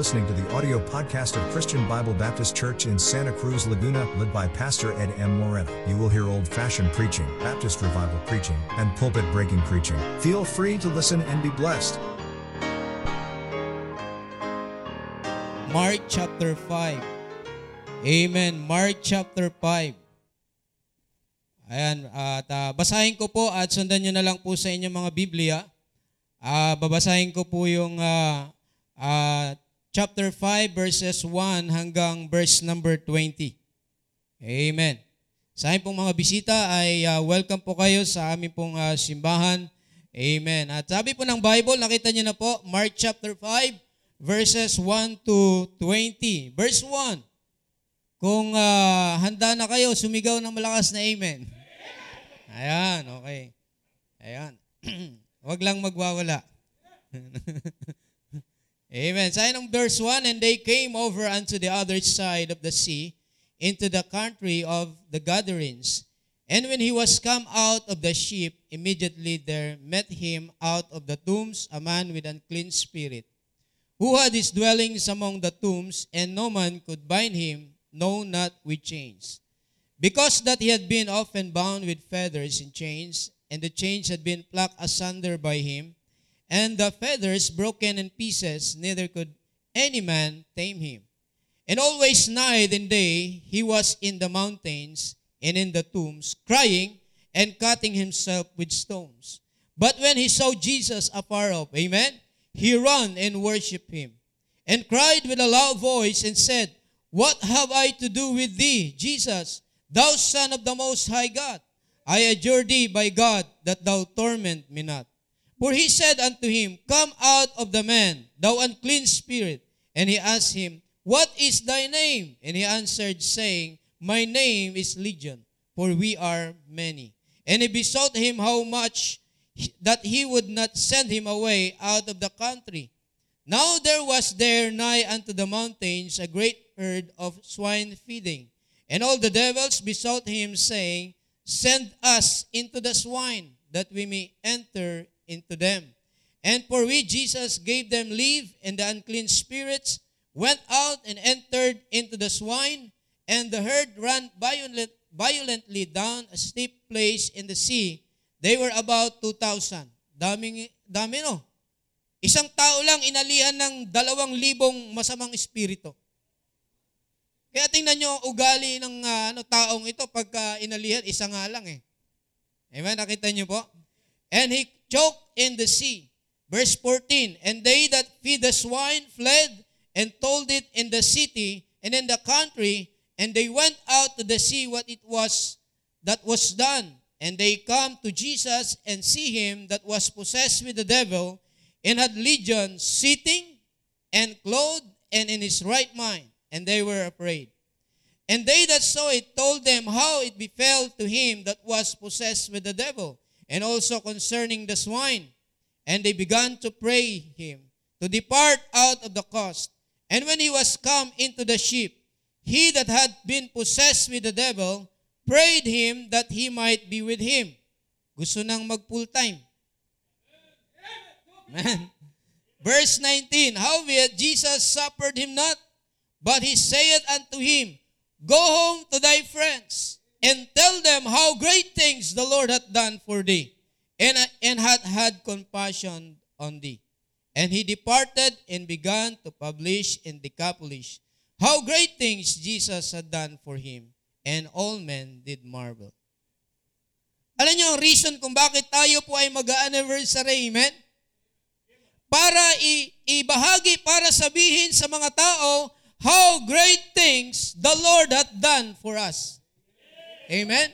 listening to the audio podcast of Christian Bible Baptist Church in Santa Cruz, Laguna, led by Pastor Ed M. Moreno. You will hear old fashioned preaching, Baptist revival preaching, and pulpit breaking preaching. Feel free to listen and be blessed. Mark chapter 5. Amen. Mark chapter 5. Ayan, at uh, basahin ko po at sundan nyo na lang po sa inyong mga Biblia. Uh, babasahin ko po yung uh, uh, chapter 5 verses 1 hanggang verse number 20. Amen. Sa aking pong mga bisita ay uh, welcome po kayo sa aming pong uh, simbahan. Amen. At sabi po ng Bible, nakita niyo na po, Mark chapter 5 verses 1 to 20. Verse 1. Kung uh, handa na kayo, sumigaw ng malakas na amen. Ayan, okay. Ayan. Huwag lang magwawala. Amen. Sa ng verse 1, And they came over unto the other side of the sea, into the country of the Gadarenes. And when he was come out of the ship, immediately there met him out of the tombs a man with unclean spirit, who had his dwellings among the tombs, and no man could bind him, no, not with chains. Because that he had been often bound with feathers and chains, and the chains had been plucked asunder by him, and the feathers broken in pieces, neither could any man tame him. And always night and day he was in the mountains and in the tombs, crying and cutting himself with stones. But when he saw Jesus afar off, amen, he ran and worshipped him, and cried with a loud voice and said, What have I to do with thee, Jesus, thou Son of the Most High God? I adjure thee by God that thou torment me not. For he said unto him, Come out of the man, thou unclean spirit. And he asked him, What is thy name? And he answered, saying, My name is Legion, for we are many. And he besought him how much that he would not send him away out of the country. Now there was there nigh unto the mountains a great herd of swine feeding. And all the devils besought him, saying, Send us into the swine, that we may enter into them. And for we, Jesus gave them leave, and the unclean spirits went out and entered into the swine, and the herd ran violent, violently down a steep place in the sea. They were about 2,000. Daming, dami no? Isang tao lang inalihan ng dalawang libong masamang espiritu. Kaya tingnan nyo, ugali ng uh, ano, taong ito pagka inalihan, isa nga lang eh. Amen? Nakita nyo po? And he choked in the sea. Verse 14, And they that feed the swine fled and told it in the city and in the country, and they went out to the sea what it was that was done. And they come to Jesus and see him that was possessed with the devil and had legion sitting and clothed and in his right mind and they were afraid. And they that saw it told them how it befell to him that was possessed with the devil, and also concerning the swine. And they began to pray him to depart out of the coast. And when he was come into the ship, he that had been possessed with the devil prayed him that he might be with him. Gusto nang mag full time. Amen. Verse 19, Howbeit Jesus suffered him not, But he saith unto him, Go home to thy friends, and tell them how great things the Lord hath done for thee, and, and hath had compassion on thee. And he departed and began to publish in Decapolis how great things Jesus had done for him, and all men did marvel. Alam niyo ang reason kung bakit tayo po ay mag-anniversary, amen? Para i- ibahagi, para sabihin sa mga tao how great things the Lord hath done for us. Amen?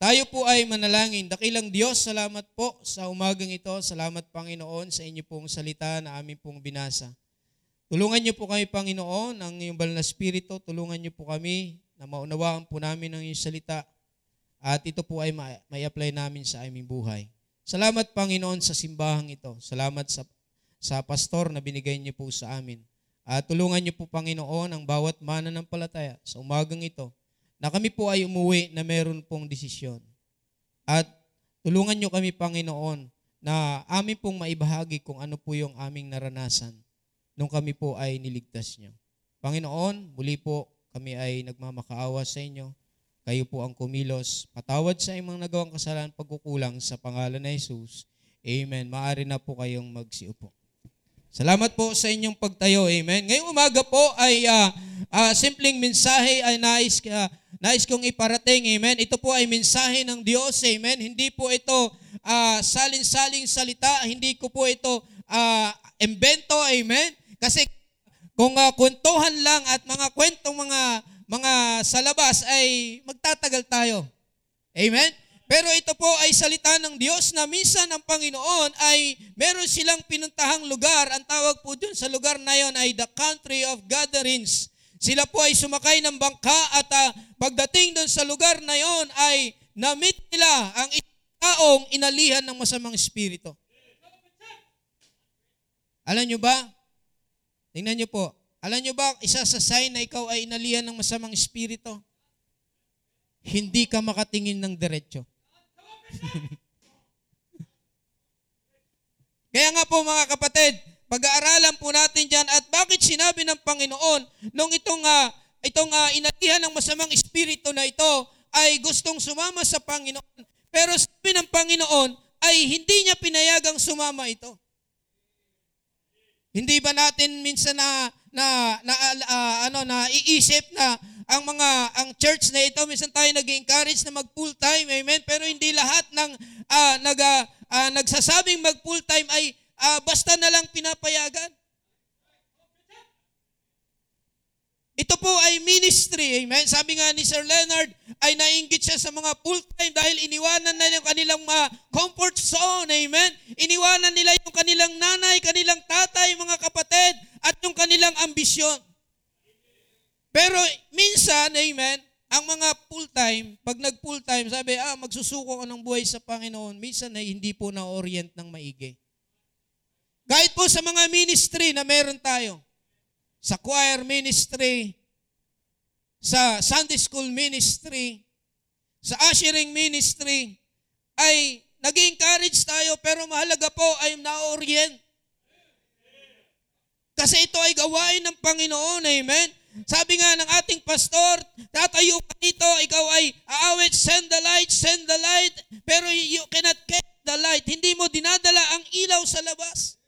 Tayo po ay manalangin. Dakilang Diyos, salamat po sa umagang ito. Salamat Panginoon sa inyo pong salita na aming pong binasa. Tulungan niyo po kami Panginoon, ang iyong banal na spirito. Tulungan niyo po kami na maunawaan po namin ang iyong salita. At ito po ay may apply namin sa aming buhay. Salamat Panginoon sa simbahang ito. Salamat sa, sa pastor na binigay niyo po sa amin. At tulungan niyo po, Panginoon, ang bawat mananampalataya sa umagang ito na kami po ay umuwi na meron pong desisyon. At tulungan niyo kami, Panginoon, na amin pong maibahagi kung ano po yung aming naranasan. nung kami po ay niligtas niyo. Panginoon, muli po kami ay nagmamakaawa sa inyo. Kayo po ang kumilos. Patawad sa imong nagawang kasalanan pagkukulang sa pangalan ng Jesus. Amen. Maari na po kayong magsiupo. Salamat po sa inyong pagtayo. Amen. Ngayong umaga po ay uh, uh, simpleng mensahe ay nais, uh, nais kong iparating. Amen. Ito po ay mensahe ng Diyos. Amen. Hindi po ito uh, salin-saling salita. Hindi ko po ito uh, embento. Amen. Kasi kung uh, kwentuhan lang at mga kwentong mga mga sa labas ay magtatagal tayo. Amen? Pero ito po ay salita ng Diyos na minsan ang Panginoon ay meron silang pinuntahang lugar. Ang tawag po dun sa lugar na yon ay the country of gatherings. Sila po ay sumakay ng bangka at uh, pagdating doon sa lugar na yon ay na-meet nila ang taong inalihan ng masamang espiritu. Alam nyo ba? Tingnan nyo po. Alam nyo ba, isa sa sign na ikaw ay inalihan ng masamang espiritu? Hindi ka makatingin ng diretsyo. Kaya nga po mga kapatid, pag-aaralan po natin diyan at bakit sinabi ng Panginoon nung itong uh, itong uh, inatihan ng masamang espiritu na ito ay gustong sumama sa Panginoon. Pero sabi ng Panginoon ay hindi niya pinayagang sumama ito. Hindi ba natin minsan na na, na uh, ano na iisip na ang mga ang church na ito minsan tayo nag-encourage na mag full time amen pero hindi lahat ng uh, nag uh, nagsasabing mag full time ay uh, basta na lang pinapayagan Ito po ay ministry, amen. Sabi nga ni Sir Leonard, ay nainggit siya sa mga full-time dahil iniwanan na yung kanilang uh, comfort zone, amen. Iniwanan nila yung kanilang nanay, kanilang tatay, mga kapatid, at yung kanilang ambisyon. Pero minsan, amen, ang mga full-time, pag nag-full-time, sabi, ah, magsusuko ko ng buhay sa Panginoon, minsan ay hindi po na-orient ng maigi. Kahit po sa mga ministry na meron tayo, sa choir ministry, sa Sunday school ministry, sa ushering ministry, ay nag encourage tayo pero mahalaga po ay na-orient. Kasi ito ay gawain ng Panginoon, amen? Sabi nga ng ating pastor, tatayo ka dito, ikaw ay aawit, send the light, send the light, pero you cannot get the light. Hindi mo dinadala ang ilaw sa labas.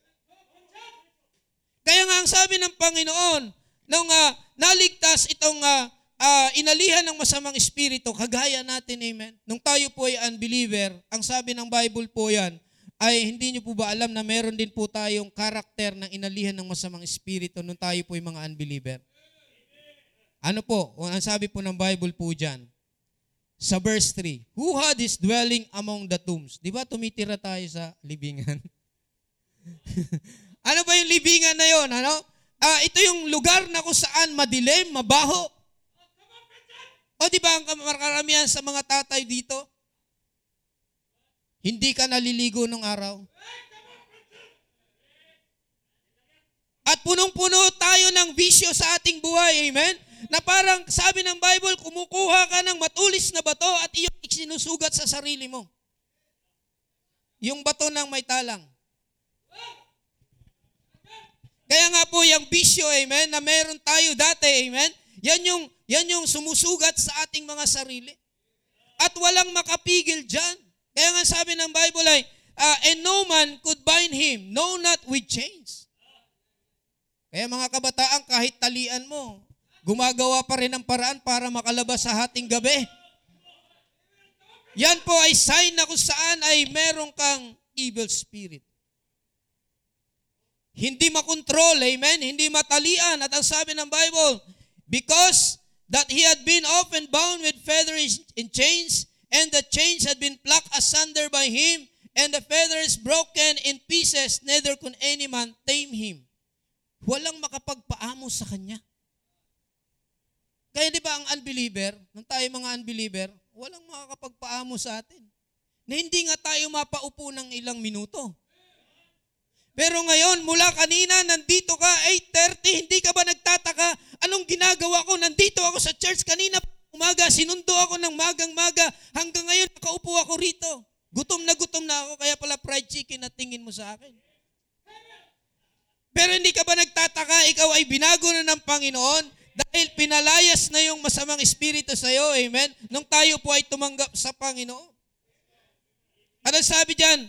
Kaya nga ang sabi ng Panginoon, nung uh, naligtas itong uh, uh, inalihan ng masamang espiritu, kagaya natin, amen. Nung tayo po ay unbeliever, ang sabi ng Bible po yan, ay hindi nyo po ba alam na meron din po tayong karakter ng inalihan ng masamang espiritu nung tayo po ay mga unbeliever? Ano po? Ang sabi po ng Bible po dyan, sa verse 3, Who had his dwelling among the tombs? Di ba tumitira tayo sa libingan? Ano ba yung libingan na yon? Ano? Ah, ito yung lugar na kung saan madilim, mabaho. O di ba ang karamihan sa mga tatay dito? Hindi ka naliligo nung araw. At punong-puno tayo ng bisyo sa ating buhay. Amen? Na parang sabi ng Bible, kumukuha ka ng matulis na bato at iyong sinusugat sa sarili mo. Yung bato ng may talang. Kaya nga po yung bisyo, amen, na meron tayo dati, amen, yan yung, yan yung sumusugat sa ating mga sarili. At walang makapigil dyan. Kaya nga sabi ng Bible ay, uh, and no man could bind him, no not with chains. Kaya mga kabataan, kahit talian mo, gumagawa pa rin ng paraan para makalabas sa hating gabi. Yan po ay sign na kung saan ay meron kang evil spirit. Hindi makontrol, amen? Hindi matalian. At ang sabi ng Bible, because that he had been often bound with feathers in chains, and the chains had been plucked asunder by him, and the feathers broken in pieces, neither could any man tame him. Walang makapagpaamo sa kanya. Kaya di ba ang unbeliever, nung tayo mga unbeliever, walang makakapagpaamo sa atin. Na hindi nga tayo mapaupo ng ilang minuto. Pero ngayon, mula kanina, nandito ka, 8.30, hindi ka ba nagtataka? Anong ginagawa ko? Nandito ako sa church kanina, umaga, sinundo ako ng magang-maga. Hanggang ngayon, nakaupo ako rito. Gutom na gutom na ako, kaya pala fried chicken na tingin mo sa akin. Pero hindi ka ba nagtataka, ikaw ay binago na ng Panginoon dahil pinalayas na yung masamang espiritu sa iyo. Amen? Nung tayo po ay tumanggap sa Panginoon. Ano sabi diyan?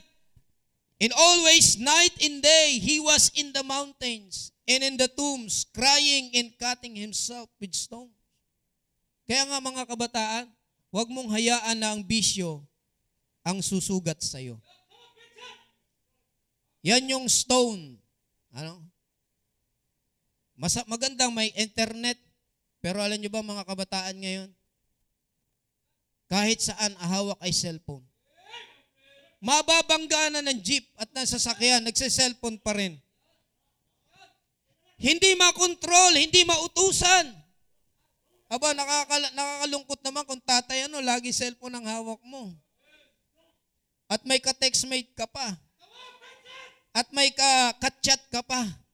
In always, night and day, he was in the mountains and in the tombs, crying and cutting himself with stones. Kaya nga mga kabataan, huwag mong hayaan na ang bisyo ang susugat sa iyo. Yan yung stone. Ano? Masa, magandang may internet, pero alam nyo ba mga kabataan ngayon? Kahit saan ahawak ay cellphone. Mababangga na ng jeep at ng sasakyan, nagse-cellphone pa rin. Hindi makontrol, hindi mautusan. Aba, nakakal- nakakalungkot naman kung tatay ano, lagi cellphone ang hawak mo. At may ka-textmate ka pa. At may ka-chat ka pa.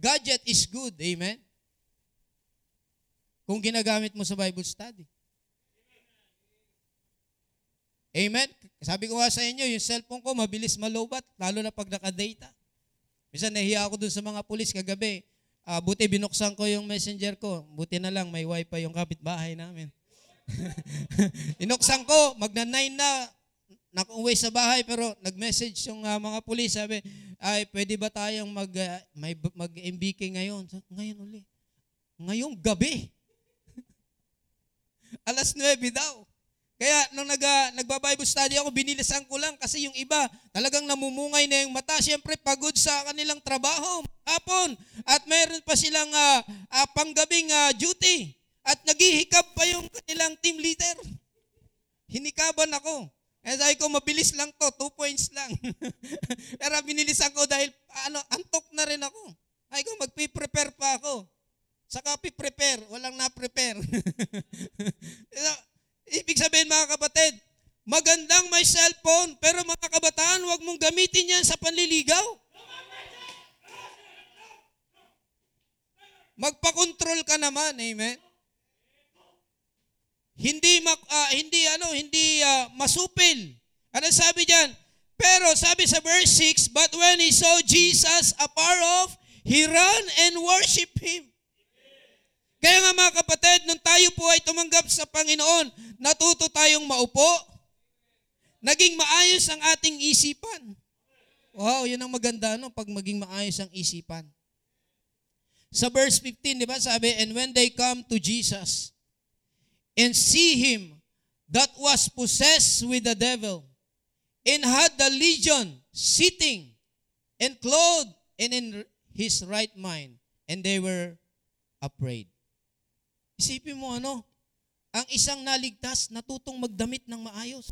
Gadget is good, amen? Kung ginagamit mo sa Bible study. Amen? Sabi ko nga sa inyo, yung cellphone ko mabilis malobat, lalo na pag naka-data. Minsan nahiya ako dun sa mga pulis kagabi. Uh, buti binuksan ko yung messenger ko. Buti na lang may wifi yung kapitbahay namin. Inuksan ko, magna-9 na, nakuwi sa bahay pero nag-message yung uh, mga pulis sabi ay pwede ba tayong mag uh, may mag-MBK ngayon ngayon uli ngayong gabi alas 9 daw kaya nung nag, uh, nagba-Bible study ako, binilisan ko lang kasi yung iba talagang namumungay na yung mata. Siyempre, pagod sa kanilang trabaho, hapon. At mayroon pa silang uh, uh, panggabing uh, duty. At naghihikab pa yung kanilang team leader. Hinikaban ako. Kaya sabi ko, mabilis lang to, two points lang. Pero binilisan ko dahil ano, antok na rin ako. Ay ko, magpi-prepare pa ako. Saka pi-prepare, walang na-prepare. Ibig sabihin mga kapatid, magandang may cellphone, pero mga kabataan, huwag mong gamitin yan sa panliligaw. Magpa-control ka naman, amen. Hindi uh, hindi ano, hindi uh, masupil. Ano sabi diyan? Pero sabi sa verse 6, but when he saw Jesus afar off, he ran and worship him. Kaya nga mga kapatid, nung tayo po ay tumanggap sa Panginoon, natuto tayong maupo, naging maayos ang ating isipan. Wow, yun ang maganda no, pag maging maayos ang isipan. Sa verse 15, di ba sabi, And when they come to Jesus and see him that was possessed with the devil and had the legion sitting and clothed and in his right mind, and they were afraid. Isipin mo ano, ang isang naligtas natutong magdamit ng maayos.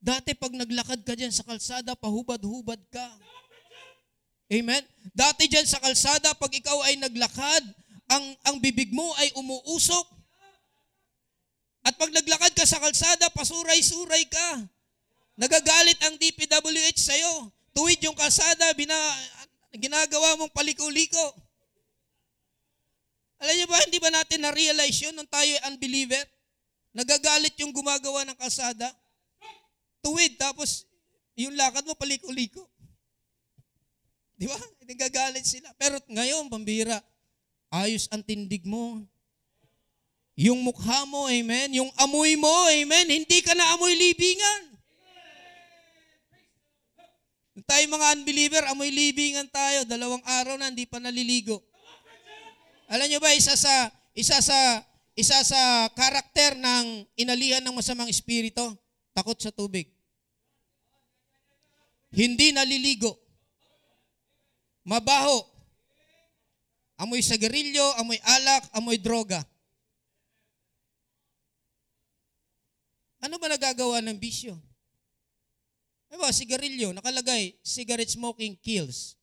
Dati pag naglakad ka dyan sa kalsada, pahubad-hubad ka. Amen? Dati dyan sa kalsada, pag ikaw ay naglakad, ang, ang bibig mo ay umuusok. At pag naglakad ka sa kalsada, pasuray-suray ka. Nagagalit ang DPWH sa'yo. Tuwid yung kalsada, bina, ginagawa mong paliko-liko. Alam niyo ba, hindi ba natin na-realize yun nung tayo ay unbeliever? Nagagalit yung gumagawa ng kalsada. Tuwid, tapos yung lakad mo paliko-liko. Di ba? Nagagalit sila. Pero ngayon, pambira, ayos ang tindig mo. Yung mukha mo, amen. Yung amoy mo, amen. Hindi ka na amoy libingan. Tayo mga unbeliever, amoy libingan tayo. Dalawang araw na, hindi pa naliligo. Alam nyo ba, isa sa, isa sa, isa sa karakter ng inalihan ng masamang espiritu, takot sa tubig. Hindi naliligo. Mabaho. Amoy sagarilyo, amoy alak, amoy droga. Ano ba nagagawa ng bisyo? Diba, sigarilyo, nakalagay, cigarette smoking kills.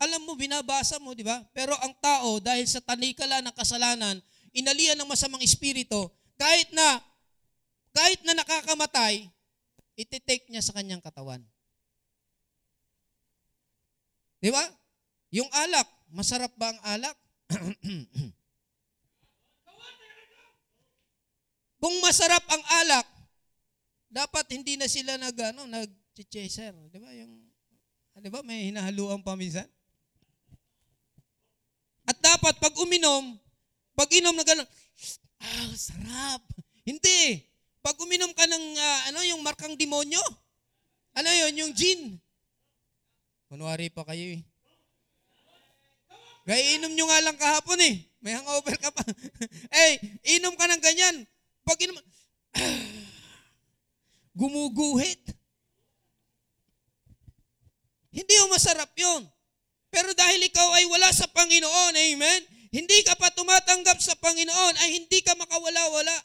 Alam mo, binabasa mo, di ba? Pero ang tao, dahil sa tanikala ng kasalanan, inalian ng masamang espiritu, kahit na, kahit na nakakamatay, iti-take niya sa kanyang katawan. Di ba? Yung alak, masarap ba ang alak? Kung masarap ang alak, dapat hindi na sila nag, ano, nag-chaser. Di ba? Yung, di ba, may hinahaluan pa minsan? At dapat, pag uminom, pag inom na gano'n, ah, sarap. Hindi. Pag uminom ka ng, ah, ano, yung markang demonyo, ano yon yung gin. Kunwari pa kayo eh. Gaya inom nyo nga lang kahapon eh. May hangover ka pa. eh, inom ka ng ganyan. Pag inom, gumuguhit. Hindi yung masarap yun. Pero dahil ikaw ay wala sa Panginoon, amen, hindi ka pa tumatanggap sa Panginoon, ay hindi ka makawala-wala.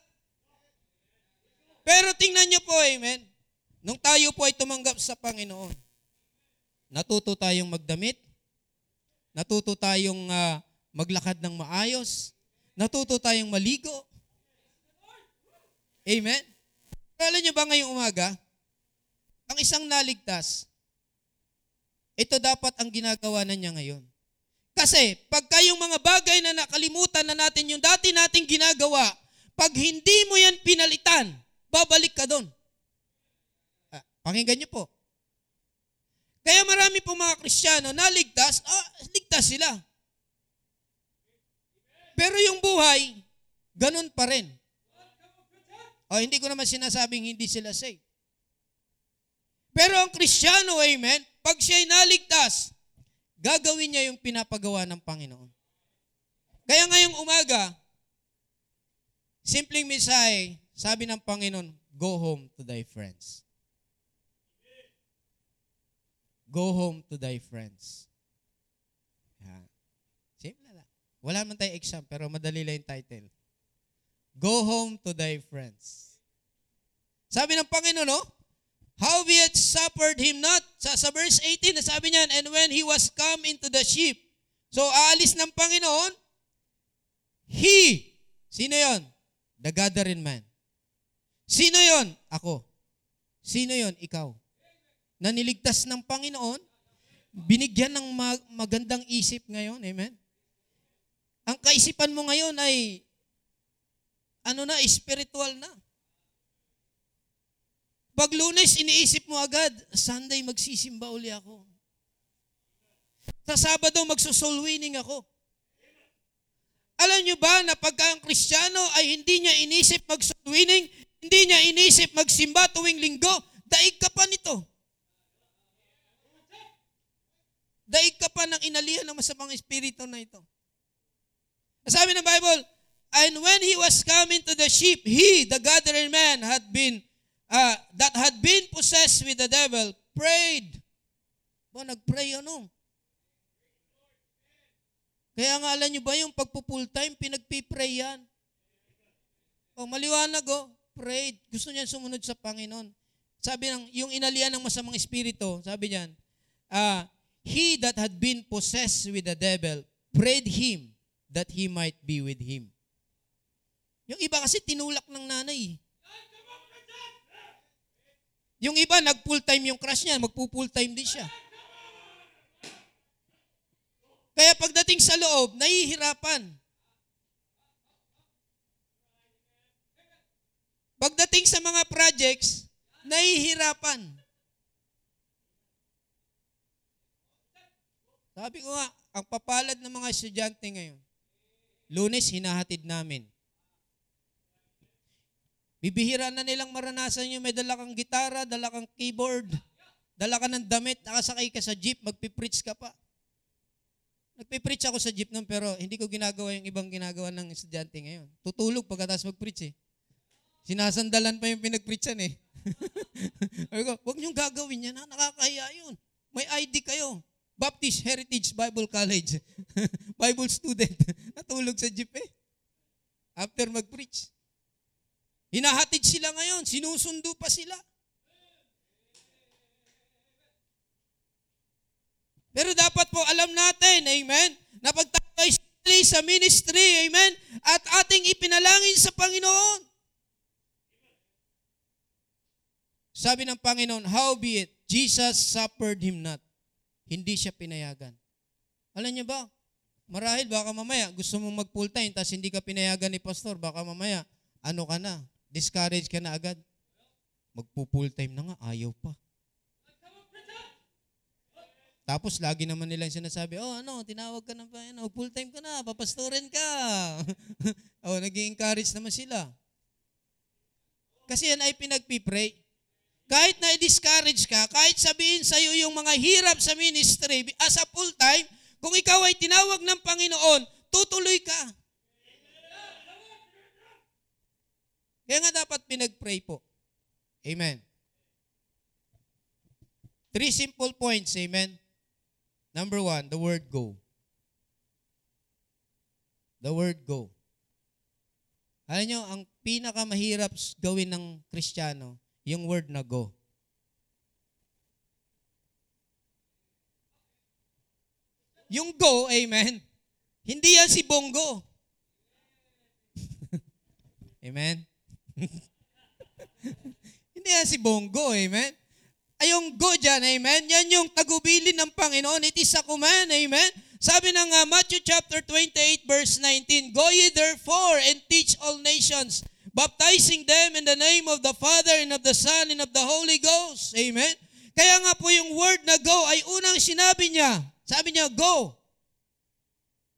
Pero tingnan nyo po, amen, nung tayo po ay tumanggap sa Panginoon, natuto tayong magdamit, natuto tayong uh, maglakad ng maayos, natuto tayong maligo. Amen? Alam nyo ba ngayong umaga, ang isang naligtas, ito dapat ang ginagawa na niya ngayon. Kasi pagka yung mga bagay na nakalimutan na natin yung dati nating ginagawa, pag hindi mo yan pinalitan, babalik ka doon. Ah, pakinggan niyo po. Kaya marami po mga Kristiyano na ligtas, ah, ligtas sila. Pero yung buhay, ganun pa rin. O hindi ko naman sinasabing hindi sila safe. Pero ang Kristiyano, amen, pag siya'y naligtas, gagawin niya yung pinapagawa ng Panginoon. Kaya ngayong umaga, simpleng misay, sabi ng Panginoon, go home to thy friends. Go home to thy friends. Yan. Simple lang. Wala man tayo exam, pero madali lang yung title. Go home to thy friends. Sabi ng Panginoon, no? Howbeit suffered him not. Sa, sa verse 18, sabi niyan, and when he was come into the ship. So, aalis ng Panginoon, he, sino yon? The gathering man. Sino yon? Ako. Sino yon? Ikaw. Naniligtas ng Panginoon, binigyan ng mag- magandang isip ngayon. Amen? Ang kaisipan mo ngayon ay, ano na, spiritual na. Pag lunes, iniisip mo agad, Sunday magsisimba uli ako. Sa Sabado, magsosoul winning ako. Alam nyo ba na pagka ang Kristiyano ay hindi niya inisip mag-soul winning, hindi niya inisip magsimba tuwing linggo, daig ka pa nito. Daig ka pa ng inalihan ng masamang espiritu na ito. Sabi ng Bible, And when he was coming to the ship, he, the gathering man, had been uh, that had been possessed with the devil prayed. Ba, nagpray ano? Kaya nga alam nyo ba yung pagpo-full time, pinagpipray yan. O, maliwanag o, prayed. Gusto niya sumunod sa Panginoon. Sabi ng, yung inalian ng masamang espiritu, sabi niyan, uh, He that had been possessed with the devil prayed him that he might be with him. Yung iba kasi tinulak ng nanay. Yung iba, nag-full time yung crush niya, magpo-full time din siya. Kaya pagdating sa loob, nahihirapan. Pagdating sa mga projects, nahihirapan. Sabi ko nga, ang papalad ng mga estudyante ngayon, lunes hinahatid namin. Bibihira na nilang maranasan yung may dala kang gitara, dala kang keyboard, dala ka ng damit, nakasakay ka sa jeep, magpipreach ka pa. Nagpipreach ako sa jeep nun, pero hindi ko ginagawa yung ibang ginagawa ng estudyante ngayon. Tutulog pagkatapos magpreach eh. Sinasandalan pa yung pinagpreachan eh. Sabi ko, huwag niyong gagawin yan ha, nakakahiya yun. May ID kayo. Baptist Heritage Bible College. Bible student. Natulog sa jeep eh. After mag-preach. Hinahatid sila ngayon, sinusundo pa sila. Pero dapat po alam natin, amen, na pag tayo ay sa ministry, amen, at ating ipinalangin sa Panginoon. Sabi ng Panginoon, howbeit, Jesus suffered him not. Hindi siya pinayagan. Alam niyo ba, marahil baka mamaya gusto mong mag full time tapos hindi ka pinayagan ni pastor, baka mamaya ano ka na, discourage ka na agad. Magpo-full time na nga, ayaw pa. Tapos lagi naman nilang sinasabi, oh ano, tinawag ka na ba, ano, full time ka na, papastorin ka. oh, naging encourage naman sila. Kasi yan ay pinagpipray. Kahit na i-discourage ka, kahit sabihin sa iyo yung mga hirap sa ministry, as a full time, kung ikaw ay tinawag ng Panginoon, tutuloy ka. Kaya nga dapat pinag-pray po. Amen. Three simple points, amen. Number one, the word go. The word go. Alam nyo, ang pinakamahirap gawin ng Kristiyano, yung word na go. Yung go, amen, hindi yan si Bongo. amen? hindi yan si Bongo, amen? Ay, yung go dyan, amen? Yan yung tagubilin ng Panginoon. It is a command, amen? Sabi ng uh, Matthew chapter 28 verse 19, Go ye therefore and teach all nations, baptizing them in the name of the Father and of the Son and of the Holy Ghost. Amen? Kaya nga po yung word na go ay unang sinabi niya. Sabi niya, go.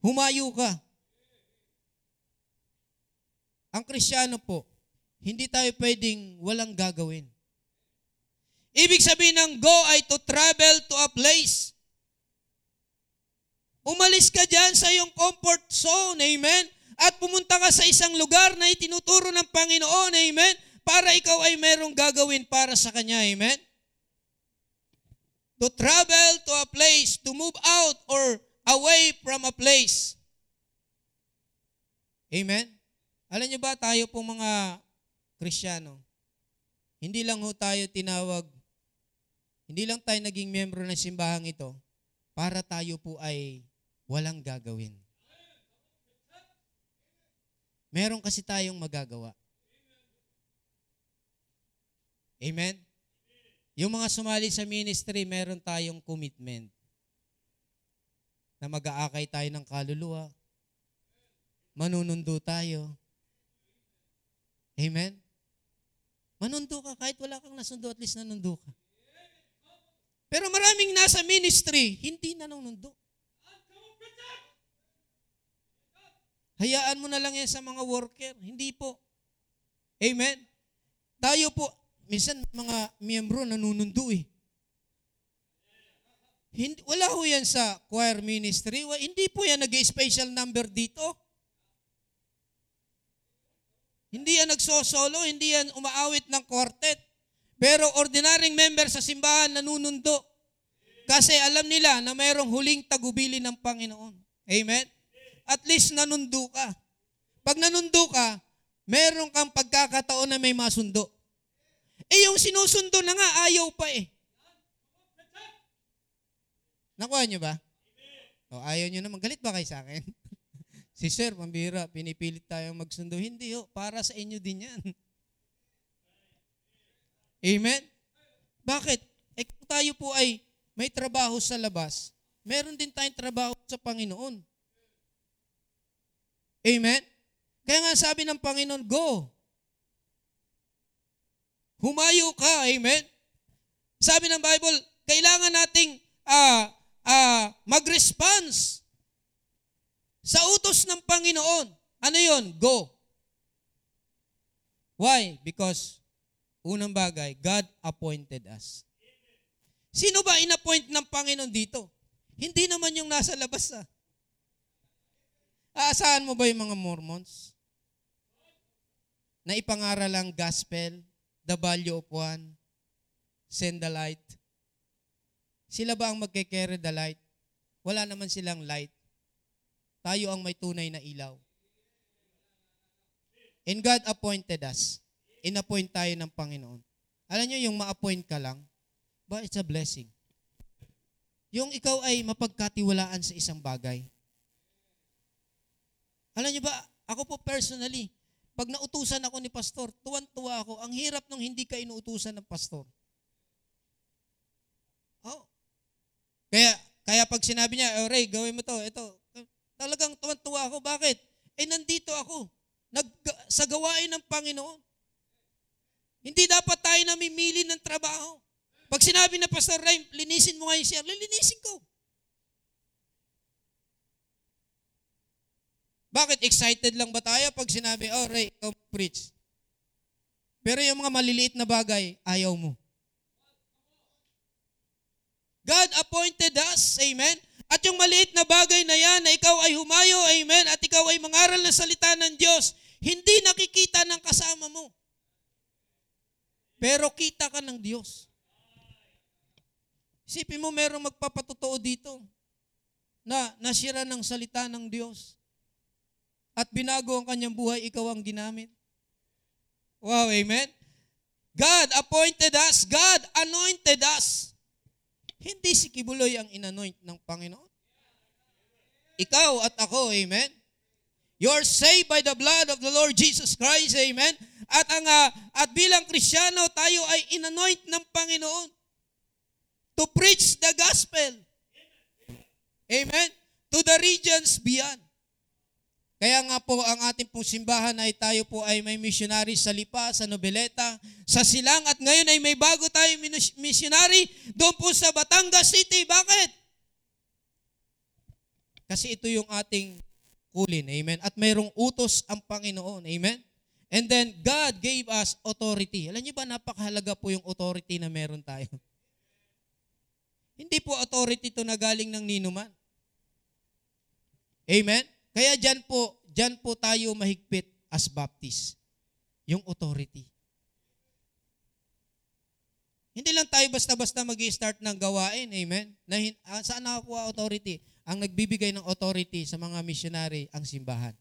Humayo ka. Ang Kristiyano po, hindi tayo pwedeng walang gagawin. Ibig sabihin ng go ay to travel to a place. Umalis ka dyan sa iyong comfort zone, amen? At pumunta ka sa isang lugar na itinuturo ng Panginoon, amen? Para ikaw ay merong gagawin para sa Kanya, amen? To travel to a place, to move out or away from a place. Amen? Alam niyo ba, tayo po mga Kristiyano, hindi lang ho tayo tinawag, hindi lang tayo naging miyembro ng simbahang ito para tayo po ay walang gagawin. Meron kasi tayong magagawa. Amen? Yung mga sumali sa ministry, meron tayong commitment na mag-aakay tayo ng kaluluwa. Manunundo tayo. Amen? Manundo ka kahit wala kang nasundo, at least nanundo ka. Pero maraming nasa ministry, hindi nanunundo. Hayaan mo na lang yan sa mga worker. Hindi po. Amen? Tayo po, minsan mga miyembro nanunundo eh. Hindi, wala ho yan sa choir ministry. Hindi po yan nag-special number dito. Hindi yan nagsosolo, hindi yan umaawit ng quartet. Pero ordinaryong member sa simbahan nanunundo. Kasi alam nila na mayroong huling tagubili ng Panginoon. Amen? At least nanundo ka. Pag nanundo ka, meron kang pagkakataon na may masundo. Eh yung sinusundo na nga, ayaw pa eh. Nakuha niyo ba? O, ayaw niyo naman. Galit ba kayo sa akin? si Sir, pambira, pinipilit tayong magsundo. Hindi ho, para sa inyo din yan. Amen? Bakit? Eh kung tayo po ay may trabaho sa labas, meron din tayong trabaho sa Panginoon. Amen? Kaya nga sabi ng Panginoon, go. Humayo ka, amen? Sabi ng Bible, kailangan nating uh, uh, mag-response sa utos ng Panginoon. Ano yon? Go. Why? Because, unang bagay, God appointed us. Sino ba inappoint ng Panginoon dito? Hindi naman yung nasa labas ah. Aasahan mo ba yung mga Mormons? Na ipangaral ang gospel, the value of one, send the light. Sila ba ang magke-carry the light? Wala naman silang light. Tayo ang may tunay na ilaw. And God appointed us. Inappoint tayo ng Panginoon. Alam nyo, yung ma-appoint ka lang, ba, it's a blessing. Yung ikaw ay mapagkatiwalaan sa isang bagay. Alam nyo ba, ako po personally, pag nautusan ako ni pastor, tuwan-tuwa ako. Ang hirap nung hindi ka inuutusan ng pastor. Oh. Kaya, kaya pag sinabi niya, oh, Ray, gawin mo to, ito, talagang tuwan-tuwa ako. Bakit? Eh, nandito ako. Nag, sa gawain ng Panginoon. Hindi dapat tayo namimili ng trabaho. Pag sinabi na Pastor Ray, linisin mo nga yung CR, lilinisin ko. Bakit? Excited lang ba tayo pag sinabi, oh Ray, ikaw preach. Pero yung mga maliliit na bagay, ayaw mo. God appointed us, amen? At yung maliit na bagay na yan, na ikaw ay humayo, amen, at ikaw ay mangaral ng salita ng Diyos, hindi nakikita ng kasama mo. Pero kita ka ng Diyos. Isipin mo, merong magpapatotoo dito na nasira ng salita ng Diyos at binago ang kanyang buhay, ikaw ang ginamit. Wow, amen? God appointed us. God anointed us. Hindi si Kibuloy ang inanoint ng Panginoon. Ikaw at ako, amen? You're saved by the blood of the Lord Jesus Christ, amen? At ang uh, at bilang Kristiyano, tayo ay inanoint ng Panginoon to preach the gospel. Amen? To the regions beyond. Kaya nga po ang ating pong simbahan ay tayo po ay may missionary sa Lipa, sa Nobeleta, sa Silang at ngayon ay may bago tayong missionary doon po sa Batangas City. Bakit? Kasi ito yung ating kulin. Amen. At mayroong utos ang Panginoon. Amen. And then God gave us authority. Alam niyo ba napakahalaga po yung authority na meron tayo? Hindi po authority to na galing ng ninuman. Amen? Kaya dyan po, dyan po tayo mahigpit as Baptist. Yung authority. Hindi lang tayo basta-basta mag start ng gawain, amen? Na, uh, saan nakakuha authority? Ang nagbibigay ng authority sa mga missionary, ang simbahan.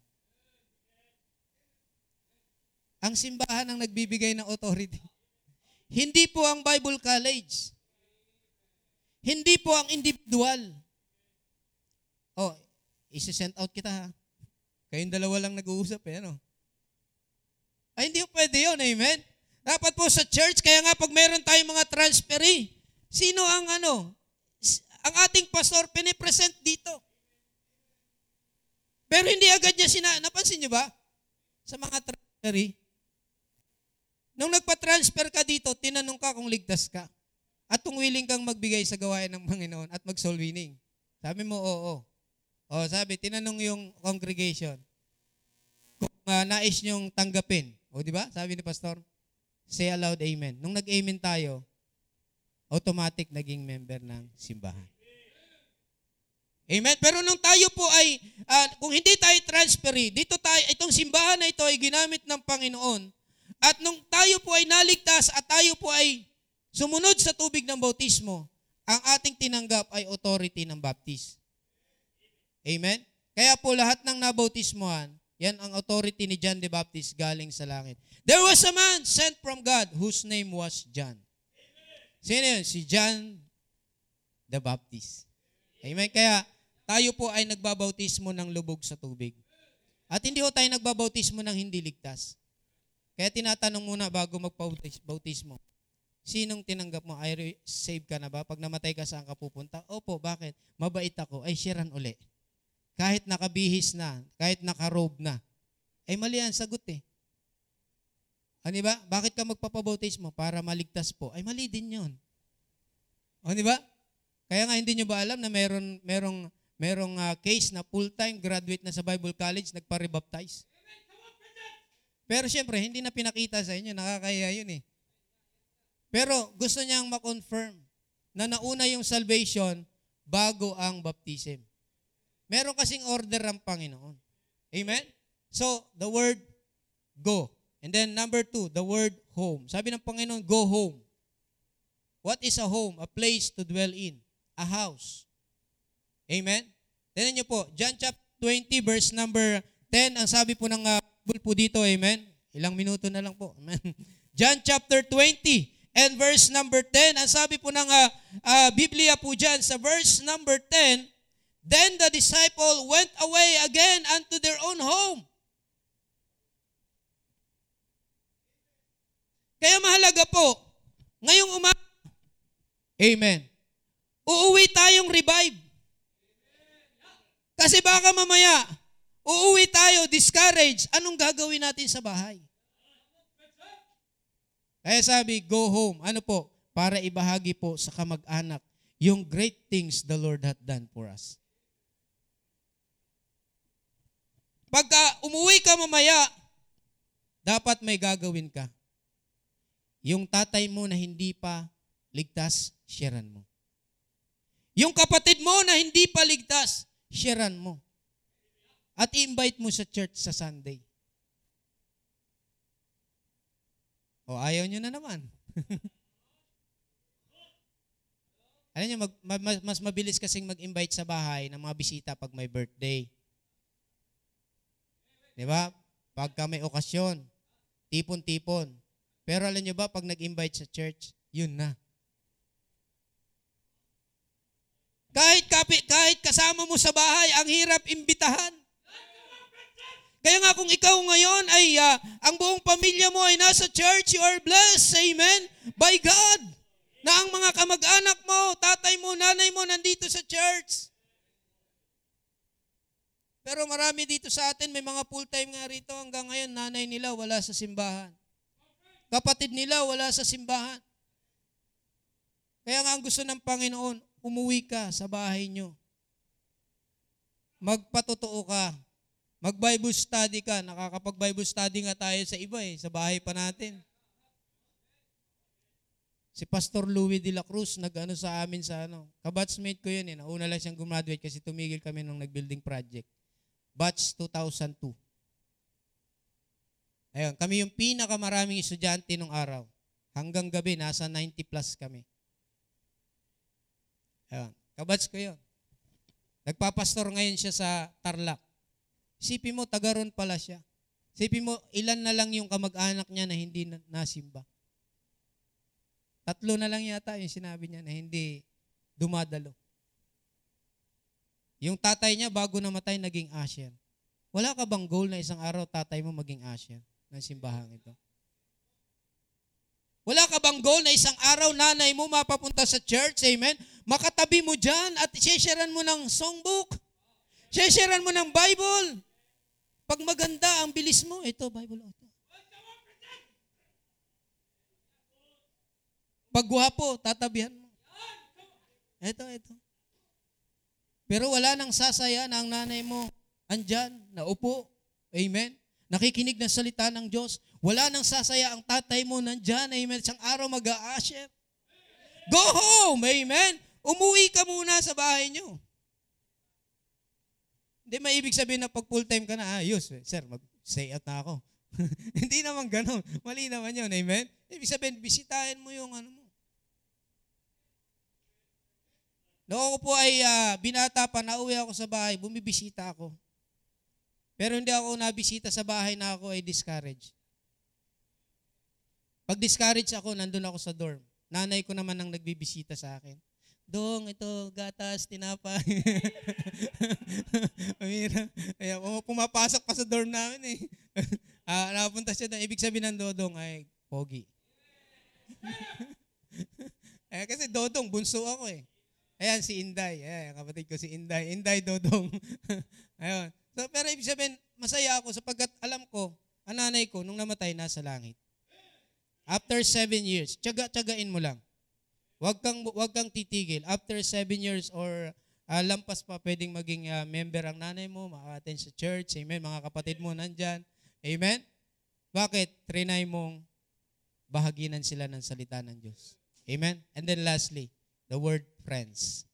Ang simbahan ang nagbibigay ng authority. Hindi po ang Bible College. Hindi po ang individual. Oh, isi-send out kita. Kayong dalawa lang nag-uusap eh, ano? Ay, hindi pwede yun, amen? Dapat po sa church, kaya nga pag meron tayong mga transferee, sino ang ano? Ang ating pastor, pinipresent dito. Pero hindi agad niya sina... Napansin niyo ba? Sa mga transferee. Nung nagpa-transfer ka dito, tinanong ka kung ligtas ka. At kung willing kang magbigay sa gawain ng Panginoon at mag-soul winning. Sabi mo, oo. O sabi, tinanong yung congregation kung uh, nais nyong tanggapin. O di ba? Sabi ni pastor, say aloud amen. Nung nag-amen tayo, automatic naging member ng simbahan. Amen. Pero nung tayo po ay, uh, kung hindi tayo transferee, dito tayo, itong simbahan na ito ay ginamit ng Panginoon. At nung tayo po ay naligtas at tayo po ay sumunod sa tubig ng bautismo, ang ating tinanggap ay authority ng baptist. Amen? Kaya po lahat ng nabautismohan, yan ang authority ni John the Baptist galing sa langit. There was a man sent from God whose name was John. Sino yun? Si John the Baptist. Amen? Kaya tayo po ay nagbabautismo ng lubog sa tubig. At hindi ho tayo nagbabautismo ng hindi ligtas. Kaya tinatanong muna bago magpautismo, sinong tinanggap mo? Ay, save ka na ba? Pag namatay ka, saan ka pupunta? Opo, bakit? Mabait ako. Ay, shiran uli kahit nakabihis na, kahit nakarobe na, ay mali yan, sagot eh. Ano ba? Bakit ka magpapabautismo? Para maligtas po. Ay mali din yun. O, di ba? Kaya nga hindi nyo ba alam na meron, merong, merong uh, case na full-time graduate na sa Bible College, nagpa-rebaptize? Pero siyempre, hindi na pinakita sa inyo, nakakaya yun eh. Pero gusto niyang ma-confirm na nauna yung salvation bago ang baptism. Meron kasing order ang Panginoon. Amen? So, the word go. And then number two, the word home. Sabi ng Panginoon, go home. What is a home? A place to dwell in. A house. Amen? Tignan niyo po, John chapter 20 verse number 10, ang sabi po ng uh, po dito, amen? Ilang minuto na lang po. Amen. John chapter 20 and verse number 10, ang sabi po ng uh, uh, Biblia po dyan, sa verse number 10, Then the disciple went away again unto their own home. Kaya mahalaga po, ngayong umaga, Amen. Uuwi tayong revive. Kasi baka mamaya, uuwi tayo, discouraged, anong gagawin natin sa bahay? Kaya sabi, go home. Ano po? Para ibahagi po sa kamag-anak yung great things the Lord hath done for us. Pagka umuwi ka mamaya, dapat may gagawin ka. Yung tatay mo na hindi pa ligtas, sharean mo. Yung kapatid mo na hindi pa ligtas, sharean mo. At invite mo sa church sa Sunday. O ayaw nyo na naman. Alam nyo, mag, ma- mas mabilis kasing mag-invite sa bahay ng mga bisita pag may birthday. Di ba? Pagka may okasyon, tipon-tipon. Pero alam nyo ba, pag nag-invite sa church, yun na. Kahit, kapi, kahit kasama mo sa bahay, ang hirap imbitahan. Kaya nga kung ikaw ngayon ay uh, ang buong pamilya mo ay nasa church, you are blessed, amen, by God. Na ang mga kamag-anak mo, tatay mo, nanay mo nandito sa church. Pero marami dito sa atin, may mga full-time nga rito hanggang ngayon, nanay nila wala sa simbahan. Kapatid nila wala sa simbahan. Kaya nga ang gusto ng Panginoon, umuwi ka sa bahay nyo. Magpatotoo ka. Mag-Bible study ka. Nakakapag-Bible study nga tayo sa iba eh, sa bahay pa natin. Si Pastor Louis de la Cruz nag-ano sa amin sa ano. Kabatsmate ko yun eh. Nauna lang siyang gumraduate kasi tumigil kami nung nag-building project. Batch 2002. Ayun, kami yung pinakamaraming estudyante nung araw. Hanggang gabi, nasa 90 plus kami. Ayun, kabats ko yun. Nagpapastor ngayon siya sa Tarlac. Isipin mo, taga ron pala siya. Isipin mo, ilan na lang yung kamag-anak niya na hindi nasimba. Tatlo na lang yata yung sinabi niya na hindi dumadalo. Yung tatay niya, bago namatay, naging asher. Wala ka bang goal na isang araw tatay mo maging asher ng simbahang ito? Wala ka bang goal na isang araw nanay mo mapapunta sa church, amen? Makatabi mo dyan at shesharan mo ng songbook. Shesharan mo ng Bible. Pag maganda, ang bilis mo, ito, Bible. Ito. Pag guwapo, tatabihan mo. Ito, ito. Pero wala nang sasaya na ang nanay mo andyan, naupo. Amen. Nakikinig ng salita ng Diyos. Wala nang sasaya ang tatay mo nandyan. Amen. Isang araw mag-a-asher. Go home. Amen. Umuwi ka muna sa bahay nyo. Hindi maibig sabihin na pag full time ka na, ayos, eh. sir, mag-stay out na ako. Hindi naman ganun. Mali naman yun. Amen? Ibig sabihin, bisitahin mo yung ano mo. Noong ako po ay uh, binata pa, nauwi ako sa bahay, bumibisita ako. Pero hindi ako nabisita sa bahay na ako ay discouraged. Pag discouraged ako, nandun ako sa dorm. Nanay ko naman ang nagbibisita sa akin. Dong, ito, gatas, tinapay. Kaya pumapasok pa sa dorm namin eh. uh, napunta siya doon. Ibig sabihin ng Dodong ay pogi. eh, kasi Dodong, bunso ako eh. Ayan, si Inday. Ayan, kapatid ko si Inday. Inday Dodong. Ayun. So, pero ibig sabihin, masaya ako sapagkat alam ko, ang nanay ko, nung namatay, nasa langit. After seven years, tsaga-tsagain mo lang. Huwag kang, huwag kang titigil. After seven years or uh, lampas pa, pwedeng maging uh, member ang nanay mo, maka-attend sa church. Amen. Mga kapatid mo nandyan. Amen. Bakit? Trinay mong bahaginan sila ng salita ng Diyos. Amen. And then lastly, the word friends.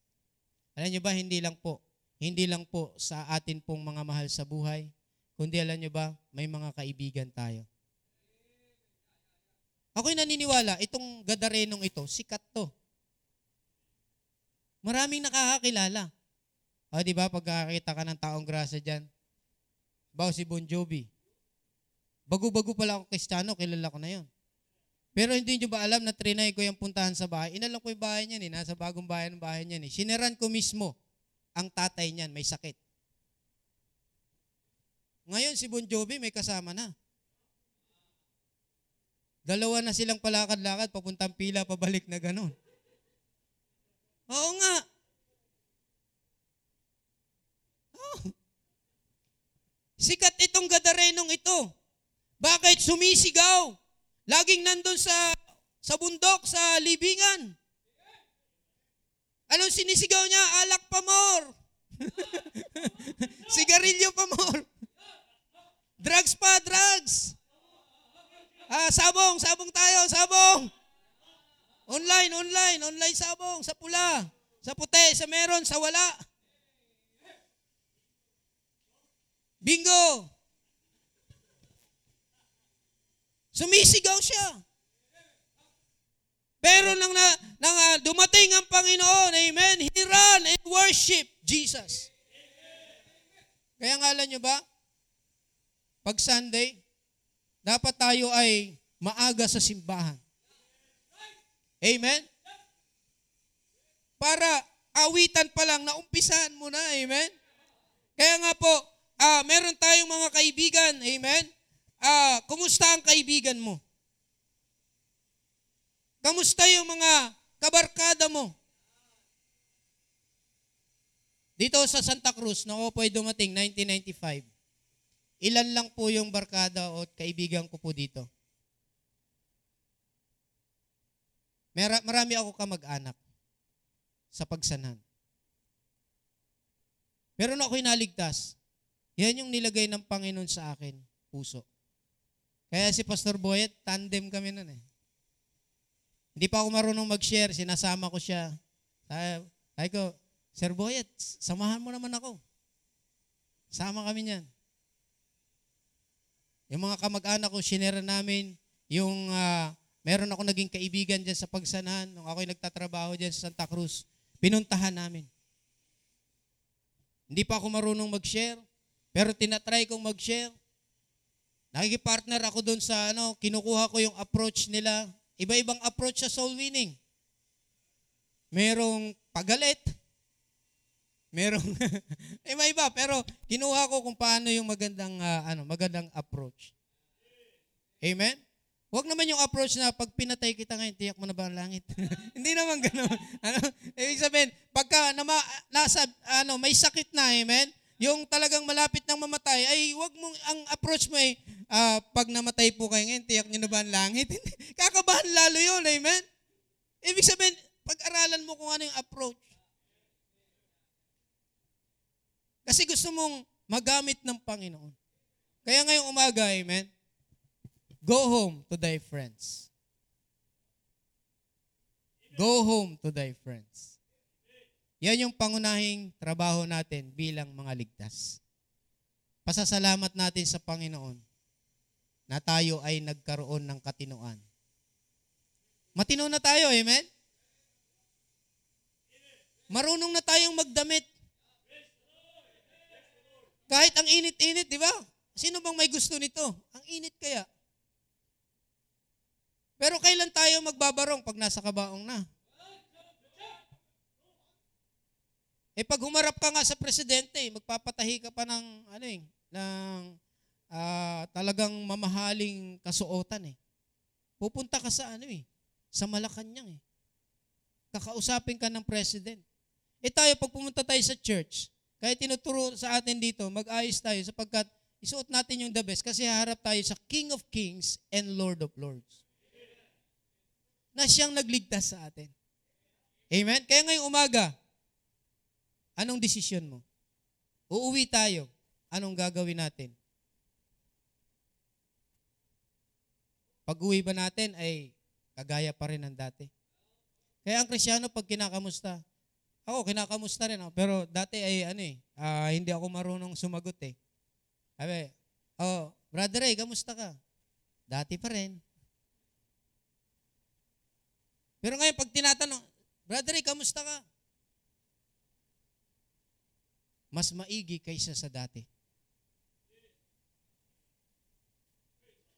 Alam niyo ba, hindi lang po, hindi lang po sa atin pong mga mahal sa buhay, kundi alam niyo ba, may mga kaibigan tayo. Ako'y naniniwala, itong gadarenong ito, sikat to. Maraming nakakakilala. O, di ba, pagkakita ka ng taong grasa dyan, bawa si Bon Jovi. Bago-bago pala ako kristyano, kilala ko na yon. Pero hindi nyo ba alam na trinay ko yung puntahan sa bahay? Inalang ko yung bahay niyan eh. Nasa bagong bahay ng bahay niyan eh. Sineran ko mismo ang tatay niyan, may sakit. Ngayon si Bon Jovi may kasama na. Dalawa na silang palakad-lakad, papuntang pila, pabalik na ganun. Oo nga. Oh. Sikat itong gadarenong ito. Bakit sumisigaw? Laging nandun sa, sa bundok, sa libingan. Anong sinisigaw niya? Alak pa more. Sigarilyo pa more. Drugs pa, drugs. Ah, sabong, sabong tayo, sabong. Online, online, online sabong, sa pula, sa puti, sa meron, sa wala. Bingo. Sumisigaw siya. Pero nang, na, nang uh, dumating ang Panginoon, amen, he ran and worship Jesus. Kaya nga alam nyo ba, pag Sunday, dapat tayo ay maaga sa simbahan. Amen? Para awitan pa lang, naumpisahan mo na, amen? Kaya nga po, uh, meron tayong mga kaibigan, amen? Uh, kumusta ang kaibigan mo? Kamusta yung mga kabarkada mo? Dito sa Santa Cruz, na ako po ay dumating, 1995. Ilan lang po yung barkada o kaibigan ko po dito. Marami ako kamag-anak sa pagsanan. Pero na ako'y naligtas. Yan yung nilagay ng Panginoon sa akin, puso. Kaya si Pastor Boyet, tandem kami nun eh. Hindi pa ako marunong mag-share, sinasama ko siya. Sabi ko, Sir Boyet, samahan mo naman ako. Sama kami niyan. Yung mga kamag-anak ko, sinera namin yung uh, meron ako naging kaibigan dyan sa pagsanan nung ako'y nagtatrabaho dyan sa Santa Cruz. Pinuntahan namin. Hindi pa ako marunong mag-share, pero tinatry kong mag-share. Nakikipartner ako doon sa ano, kinukuha ko yung approach nila. Iba-ibang approach sa soul winning. Merong pagalit. Merong iba-iba pero kinuha ko kung paano yung magandang uh, ano, magandang approach. Amen. Huwag naman yung approach na pag pinatay kita ngayon, tiyak mo na ba ang langit? Hindi naman ganoon. Ano? Ibig sabihin, pagka nama, nasa, ano, may sakit na, amen? Yung talagang malapit nang mamatay, ay wag mong, ang approach mo ay, uh, pag namatay po kayo ngayon, tiyak nyo na ba ang langit? Kakabahan lalo yun, amen? Ibig sabihin, pag-aralan mo kung ano yung approach. Kasi gusto mong magamit ng Panginoon. Kaya ngayong umaga, amen, go home to thy friends. Go home to thy friends. Yan yung pangunahing trabaho natin bilang mga ligtas. Pasasalamat natin sa Panginoon na tayo ay nagkaroon ng katinuan. Matino na tayo, amen? Marunong na tayong magdamit. Kahit ang init-init, di ba? Sino bang may gusto nito? Ang init kaya. Pero kailan tayo magbabarong pag nasa kabaong na? Eh pag humarap ka nga sa presidente, magpapatahi ka pa ng ano eh, ng uh, talagang mamahaling kasuotan eh. Pupunta ka sa ano eh, sa Malacanang eh. Kakausapin ka ng president. Eh tayo, pag pumunta tayo sa church, kaya tinuturo sa atin dito, mag-ayos tayo sapagkat isuot natin yung the best kasi haharap tayo sa King of Kings and Lord of Lords. Na siyang nagligtas sa atin. Amen? Kaya ngayong umaga, Anong desisyon mo? Uuwi tayo. Anong gagawin natin? Pag uwi ba natin ay kagaya pa rin ng dati? Kaya ang Krisyano pag kinakamusta, ako kinakamusta rin ako, pero dati ay ano eh, uh, hindi ako marunong sumagot eh. Sabi, oh, brother Ray, kamusta ka? Dati pa rin. Pero ngayon pag tinatanong, brother Ray, kamusta ka? Mas maigi kaysa sa dati.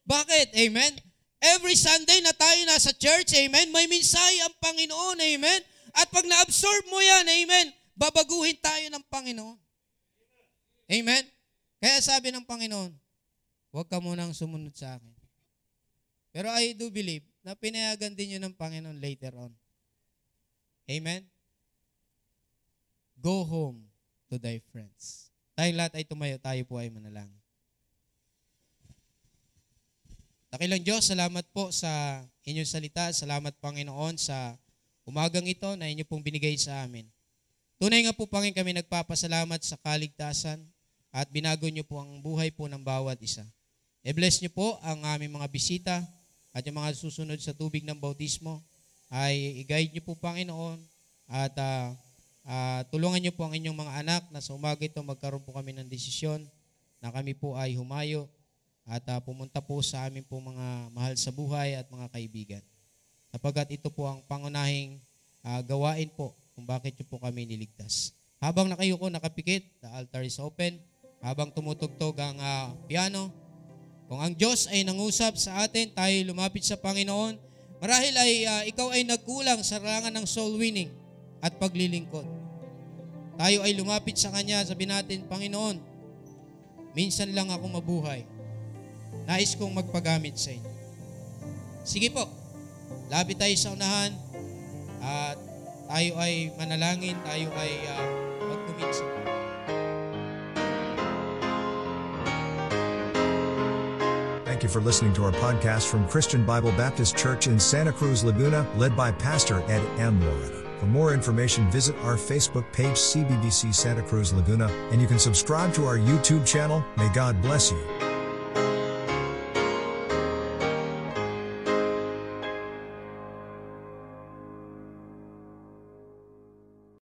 Bakit? Amen? Every Sunday na tayo nasa church, amen, may minsay ang Panginoon, amen? At pag na-absorb mo yan, amen, babaguhin tayo ng Panginoon. Amen? Kaya sabi ng Panginoon, huwag ka munang sumunod sa akin. Pero I do believe na pinayagan din yun ng Panginoon later on. Amen? Go home to thy friends. Tayong lahat ay tumayo, tayo po ay manalangin. Dakilang Diyos, salamat po sa inyong salita. Salamat Panginoon sa umagang ito na inyo pong binigay sa amin. Tunay nga po Panginoon kami nagpapasalamat sa kaligtasan at binago niyo po ang buhay po ng bawat isa. I-bless niyo po ang aming mga bisita at yung mga susunod sa tubig ng bautismo ay i-guide niyo po Panginoon at ah, ah, tulungan niyo po ang inyong mga anak na sa umaga ito magkaroon po kami ng desisyon na kami po ay humayo at ah, pumunta po sa amin po mga mahal sa buhay at mga kaibigan. Sapagkat ito po ang pangunahing ah, gawain po kung bakit niyo po kami niligtas. Habang nakayuko nakapikit, the altar is open. Habang tumutugtog ang ah, piano, kung ang Diyos ay nangusap sa atin, tayo lumapit sa Panginoon, marahil ay ah, ikaw ay nagkulang sa rangan ng soul winning at paglilingkod. Tayo ay lumapit sa Kanya, sabi natin, Panginoon, minsan lang ako mabuhay. Nais kong magpagamit sa inyo. Sige po, lapit tayo sa unahan at tayo ay manalangin, tayo ay uh, magkumit sa Panginoon. Thank you for listening to our podcast from Christian Bible Baptist Church in Santa Cruz, Laguna, led by Pastor Ed M. Loretta. For more information, visit our Facebook page, CBBC Santa Cruz Laguna, and you can subscribe to our YouTube channel. May God bless you.